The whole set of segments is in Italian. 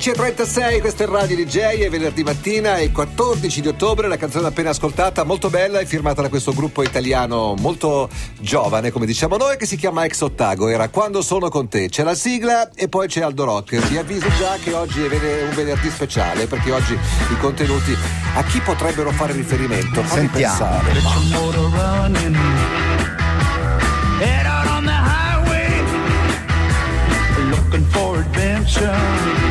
11.36, questo è il Radio DJ, è venerdì mattina, è il 14 di ottobre, la canzone appena ascoltata, molto bella, è firmata da questo gruppo italiano molto giovane, come diciamo noi, che si chiama Ex Ottago, era Quando sono con te, c'è la sigla e poi c'è Aldo Rock. Vi avviso già che oggi è un venerdì speciale, perché oggi i contenuti a chi potrebbero fare riferimento? Fammi Sentiamo. pensare. looking for adventure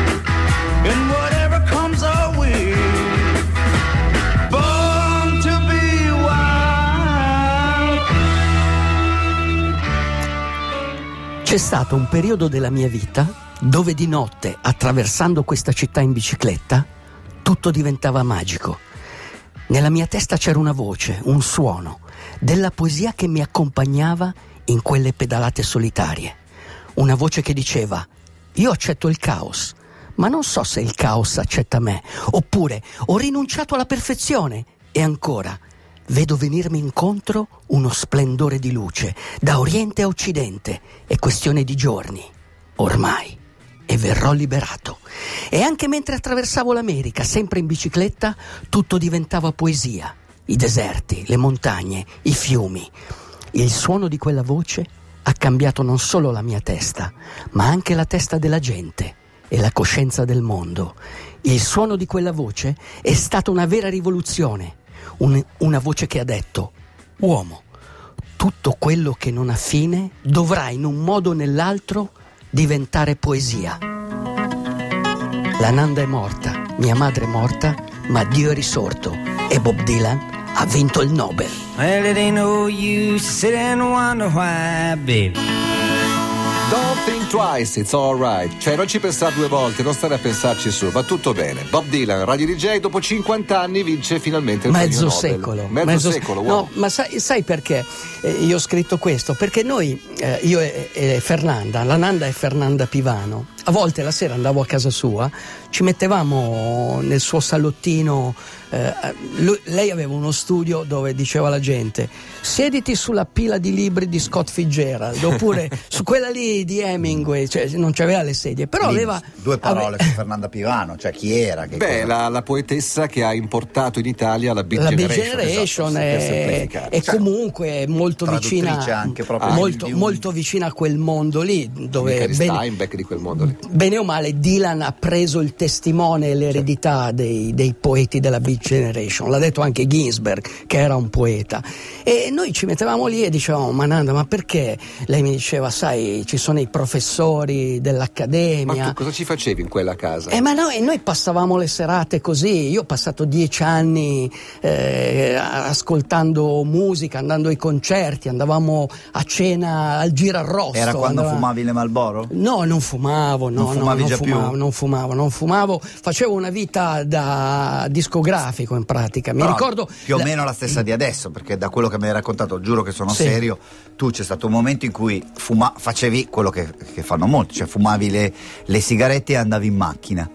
C'è stato un periodo della mia vita dove di notte, attraversando questa città in bicicletta, tutto diventava magico. Nella mia testa c'era una voce, un suono, della poesia che mi accompagnava in quelle pedalate solitarie una voce che diceva io accetto il caos, ma non so se il caos accetta me, oppure ho rinunciato alla perfezione e ancora vedo venirmi incontro uno splendore di luce, da oriente a occidente, è questione di giorni, ormai, e verrò liberato. E anche mentre attraversavo l'America, sempre in bicicletta, tutto diventava poesia, i deserti, le montagne, i fiumi. Il suono di quella voce ha cambiato non solo la mia testa, ma anche la testa della gente e la coscienza del mondo. Il suono di quella voce è stata una vera rivoluzione, un, una voce che ha detto, uomo, tutto quello che non ha fine dovrà in un modo o nell'altro diventare poesia. La Nanda è morta, mia madre è morta, ma Dio è risorto e Bob Dylan ha vinto il Nobel. Well, Don't think twice, it's alright. Cioè, non ci pensare due volte, non stare a pensarci su, va tutto bene. Bob Dylan, Radio DJ, dopo 50 anni vince finalmente il Mezzo Nobel. secolo. Mezzo, Mezzo secolo, No, ma sai, sai perché eh, io ho scritto questo? Perché noi, eh, io e, e Fernanda, la Nanda è Fernanda Pivano, a volte la sera andavo a casa sua, ci mettevamo nel suo salottino eh, lui, lei aveva uno studio dove diceva alla gente siediti sulla pila di libri di Scott Fitzgerald oppure su quella lì di Hemingway cioè non c'aveva le sedie però lì, aveva due parole ave... su Fernanda Pivano cioè chi era che beh la, la, poetessa che ha importato in Italia la Big la Generation, Generation esatto, è, è cioè, comunque molto vicina anche proprio molto, molto vicina a quel mondo lì dove bene, Steinbeck di quel mondo lì. bene o male Dylan ha preso il testimone e l'eredità certo. dei, dei poeti della Big Generation, l'ha detto anche Ginsberg che era un poeta. E noi ci mettevamo lì e dicevamo ma Nanda ma perché? Lei mi diceva sai ci sono i professori dell'accademia. Ma tu cosa ci facevi in quella casa? Eh ma noi, noi passavamo le serate così, io ho passato dieci anni eh, ascoltando musica, andando ai concerti, andavamo a cena al Girarrosto. Era quando andava... fumavi le Malboro? No, non fumavo, no, non, fumavi no, non, fumavo, non fumavo, non fumavo, facevo una vita da discografico in pratica. Mi Però ricordo più o la... meno la stessa di adesso, perché da quello che mi hai raccontato, giuro che sono sì. serio, tu c'è stato un momento in cui fuma... facevi quello che, che, fanno molti, cioè fumavi le, le, sigarette e andavi in macchina.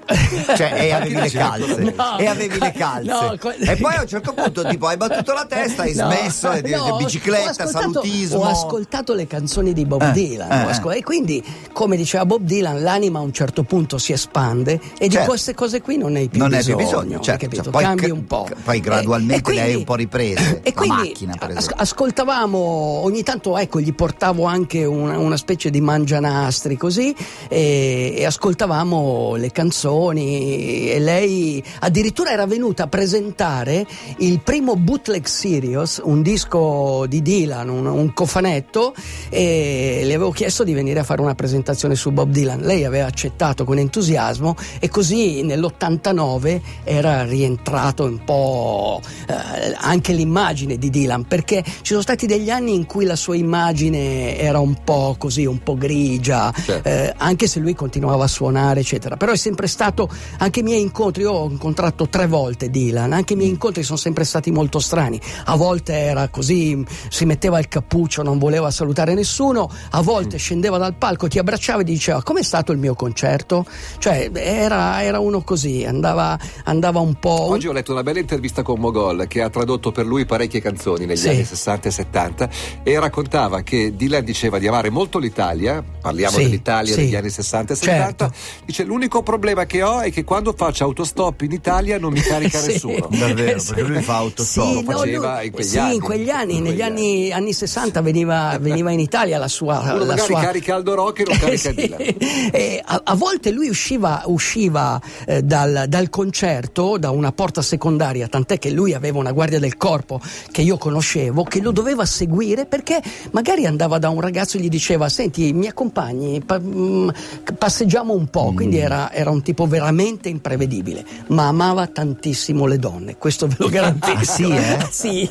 cioè, e avevi le calze. No, e avevi le calze. No, co... E poi a un certo punto tipo hai battuto la testa, hai no, smesso, e no, bicicletta, salutismo. Ho ascoltato le canzoni di Bob eh, Dylan eh, ascol- eh. e quindi, come diceva Bob Dylan, l'anima a un certo punto si espande e certo. di queste cose qui non hai più non bisogno. Non hai più bisogno, certo. Cioè, poi, cambi un po'. Poi gradualmente quindi, le hai un po' riprese. E quindi macchina, as- ascoltavamo, ogni tanto ecco, gli portavo anche una, una specie di mangianastri così e, e, ascoltavamo le canzoni e lei addirittura era venuta a presentare il primo bootleg Sirius, un disco di Dylan, un, un cofanetto e le avevo chiesto di venire a fare una presentazione su Bob Dylan. Lei aveva accettato con entusiasmo e così nell'89 era rientrato un po' eh, anche l'immagine di Dylan perché ci sono stati degli anni in cui la sua immagine era un po' così, un po' grigia, certo. eh, anche se lui continuava a suonare, eccetera. Però è sempre stato, anche i miei incontri, io ho incontrato tre volte Dylan, anche i miei incontri sono sempre stati molto strani. A volte era così, si metteva il cappuccio, non voleva salutare nessuno, a volte mm. scendeva dal palco, ti abbracciava e diceva com'è stato il mio concerto? Cioè era, era uno così, andava, andava, un po'... Oggi ho letto una bella intervista con Mogol che ha tradotto per lui parecchie canzoni negli sì. anni 60 e 70 e raccontava che Dylan diceva di amare molto l'Italia Parliamo Sì, dell'Italia sì. degli anni 60 e 70, Certo. dice l'unico problema che ho è che quando faccio autostop in Italia non mi carica Sì. nessuno. Davvero, perché lui fa autostop. Sì, Lo no, faceva lui- in quegli sì, anni. in quegli anni, In negli anni, anni 60 veniva, veniva in Italia la sua... Uno la magari sua... carica Aldo Rock e non carica Sì. Dylan. E a, a volte lui usciva, usciva, eh, dal, dal concerto da una porta secondaria, tant'è che lui aveva una guardia del corpo che io conoscevo, che lo doveva seguire perché magari andava da un ragazzo e gli diceva: Senti, mi accompagni, pa- mm, passeggiamo un po'. Quindi era, era un tipo veramente imprevedibile, ma amava tantissimo le donne, questo ve lo garantisco. Ah, sì, eh? Sì.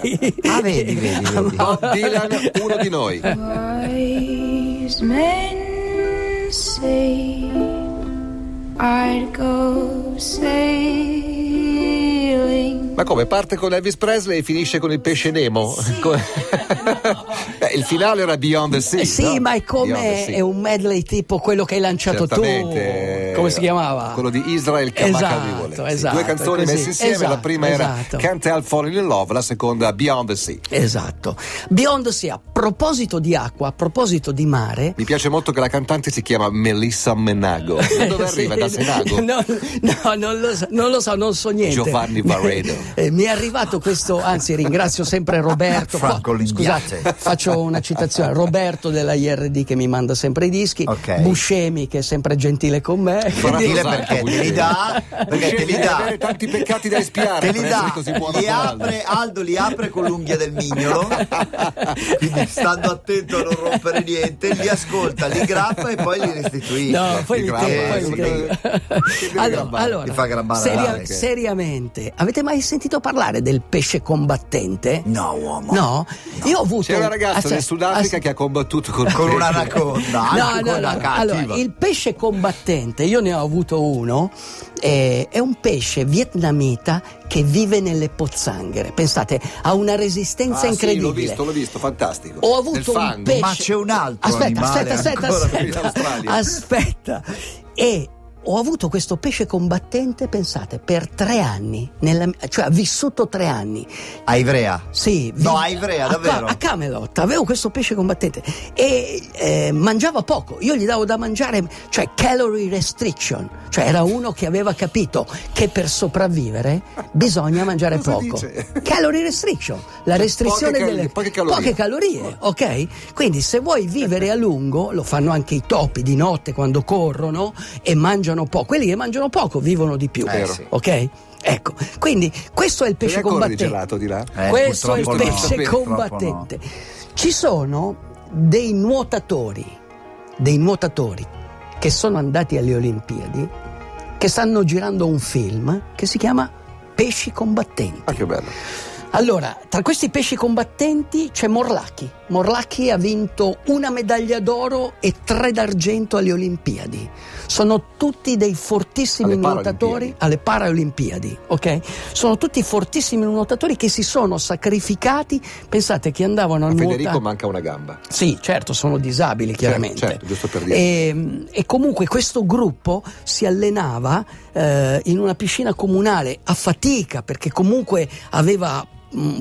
Ah, vedi, vedi, vedi. Bob Dylan, uno di noi. Wise men say I'd go sailing. Ma come parte con Elvis Presley e finisce con il pesce Nemo? Come- Beh, il finale era Beyond the Sea. Eh sì, no? ma è the come è un medley tipo quello che hai lanciato Certamente. tu. Come si chiamava? Quello di Israel Kamakavivole. Esatto, Sì, esatto, Due canzoni così. messe insieme, la Esatto, prima esatto. era Can't Help Falling in Love, la seconda Beyond the Sea. Esatto. Beyond Sea, a proposito di acqua, a proposito di mare. Mi piace molto che la cantante si chiama Melissa Menago. Da dove Sì. arriva? Da Senago? No, no, non lo so, non lo so, non so niente. Giovanni Barredo. Eh, mi è arrivato questo, anzi ringrazio sempre Roberto. Franco Limbiate. Scusate, faccio una citazione. Roberto della IRD che mi manda sempre i dischi. Ok. Buscemi che è sempre gentile con me. Gentile perché te li dà, perché te li dà. tanti peccati da espiare Te li dà, li apre, Aldo li apre con l'unghia del mignolo, quindi stando attento a non rompere niente, li ascolta, li grappa e poi li restituisce. No, poi li grabba, tengo, poi li Allora, Li fa grabbare seria- anche. seriamente, avete mai sentito parlare del pesce combattente? No, uomo. No? Io ho avuto C'è una ragazza Aspetta, del Sudafrica as- che ha combattuto con, Con un'anaconda, No, no, no. Allora, il pesce combattente, io ne ho avuto uno, è un pesce vietnamita che vive nelle pozzanghere. Pensate, ha una resistenza Ah, sì, incredibile. l'ho visto, l'ho visto, fantastico. Ho avuto un pesce. Ma c'è un altro aspetta, aspetta, aspetta, ancora qui in aspetta, Australia. aspetta. E ho avuto questo pesce combattente, pensate, per tre anni, nella- cioè ha vissuto tre anni. A Ivrea. Sì, No, vi- a Ivrea, a davvero? A Camelot avevo questo pesce combattente e eh, mangiava poco. Io gli davo da mangiare, cioè calorie restriction, cioè era uno che aveva capito che per sopravvivere bisogna mangiare poco. dice? Calorie restriction, la restrizione poche delle poche calorie. poche calorie, ok? Quindi se vuoi vivere a lungo, lo fanno anche i topi di notte quando corrono e mangiano poco. Quelli che mangiano poco vivono di più, Eh, sì. ok? Ecco, quindi questo è il pesce combattente. gelato di là? Eh, Questo è il no. pesce no. combattente. Ci sono dei nuotatori, dei nuotatori che sono andati alle Olimpiadi, che stanno girando un film che si chiama Pesci combattenti. Ah, che bello. Allora, tra questi pesci combattenti c'è Morlacchi. Morlacchi ha vinto una medaglia d'oro e tre d'argento alle Olimpiadi. Sono tutti dei fortissimi Alle nuotatori alle Paralimpiadi, ok? Sono tutti fortissimi nuotatori che si sono sacrificati. Pensate che andavano a, A nuotare. Federico manca una gamba. Sì, certo, sono disabili chiaramente. certo, giusto per dire. E, e comunque questo gruppo si allenava eh, in una piscina comunale a fatica perché comunque aveva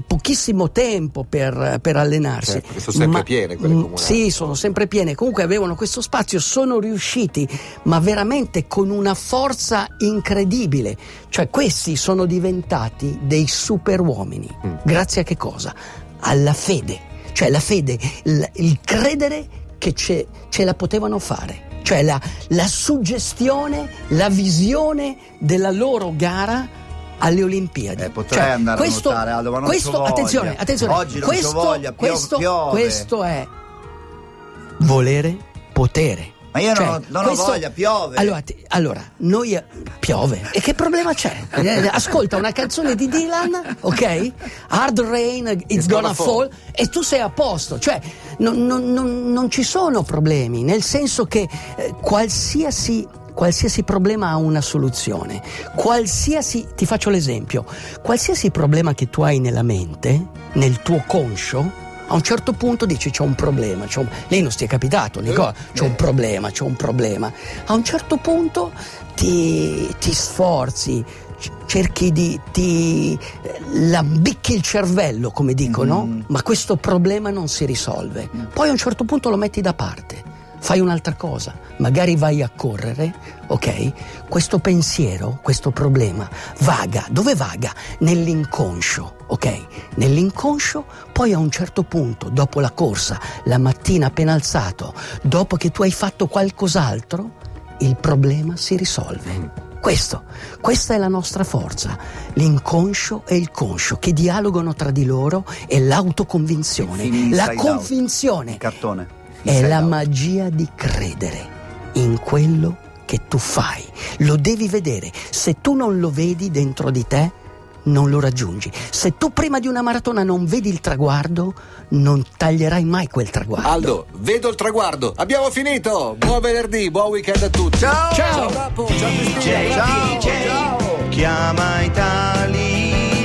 pochissimo tempo per, per allenarsi. Certo, sono sempre piene quelle mm, comunali. Sì, sono sempre piene. Comunque avevano questo spazio, sono riusciti, ma veramente con una forza incredibile. Cioè questi sono diventati dei super uomini. Mm. Grazie a che cosa? Alla fede. Cioè la fede, il, il credere che ce, ce la potevano fare. Cioè la, la suggestione, la visione della loro gara alle Olimpiadi. Eh, potrei Cioè, andare questo, a nuotare, Aldo, ma non questo, attenzione, attenzione. Oggi non questo, voglia, pio- questo, piove. questo è volere, potere. Ma io Cioè, non, non questo- ho voglia, piove. Allora, ti- allora, noi eh, piove. E che problema c'è? Eh, Ascolta una canzone di Dylan, ok? Hard rain, it's, It's gonna, gonna fall, fall. e tu sei a posto. Cioè, non, non- non- non ci sono problemi, nel senso che eh, qualsiasi. Qualsiasi problema ha una soluzione. Qualsiasi, ti faccio l'esempio, qualsiasi problema che tu hai nella mente, nel tuo conscio, a un certo punto dici c'è un problema, c'è un- lei non ti è capitato, Nicola, c'è un problema, c'è un problema. A un certo punto ti, ti sforzi, cerchi di, ti lambicchi il cervello, come dicono, ma questo problema non si risolve. Poi a un certo punto lo metti da parte. Fai un'altra cosa, magari vai a correre, ok? Questo pensiero, questo problema vaga, dove vaga? Nell'inconscio, ok? Nell'inconscio, poi a un certo punto, dopo la corsa, la mattina appena alzato, dopo che tu hai fatto qualcos'altro, il problema si risolve. Questo, questa è la nostra forza, l'inconscio e il conscio che dialogano tra di loro e l'autoconvinzione, la convinzione. Cartone è la magia di credere in quello che tu fai. Lo devi vedere. Se tu non lo vedi dentro di te, non lo raggiungi. Se tu prima di una maratona non vedi il traguardo, non taglierai mai quel traguardo. Aldo, vedo il traguardo. Abbiamo finito. Buon venerdì, buon weekend a tutti. Ciao! Ciao! Ciao, ciao, Cristina. Ciao! Ciao! Chiama Italia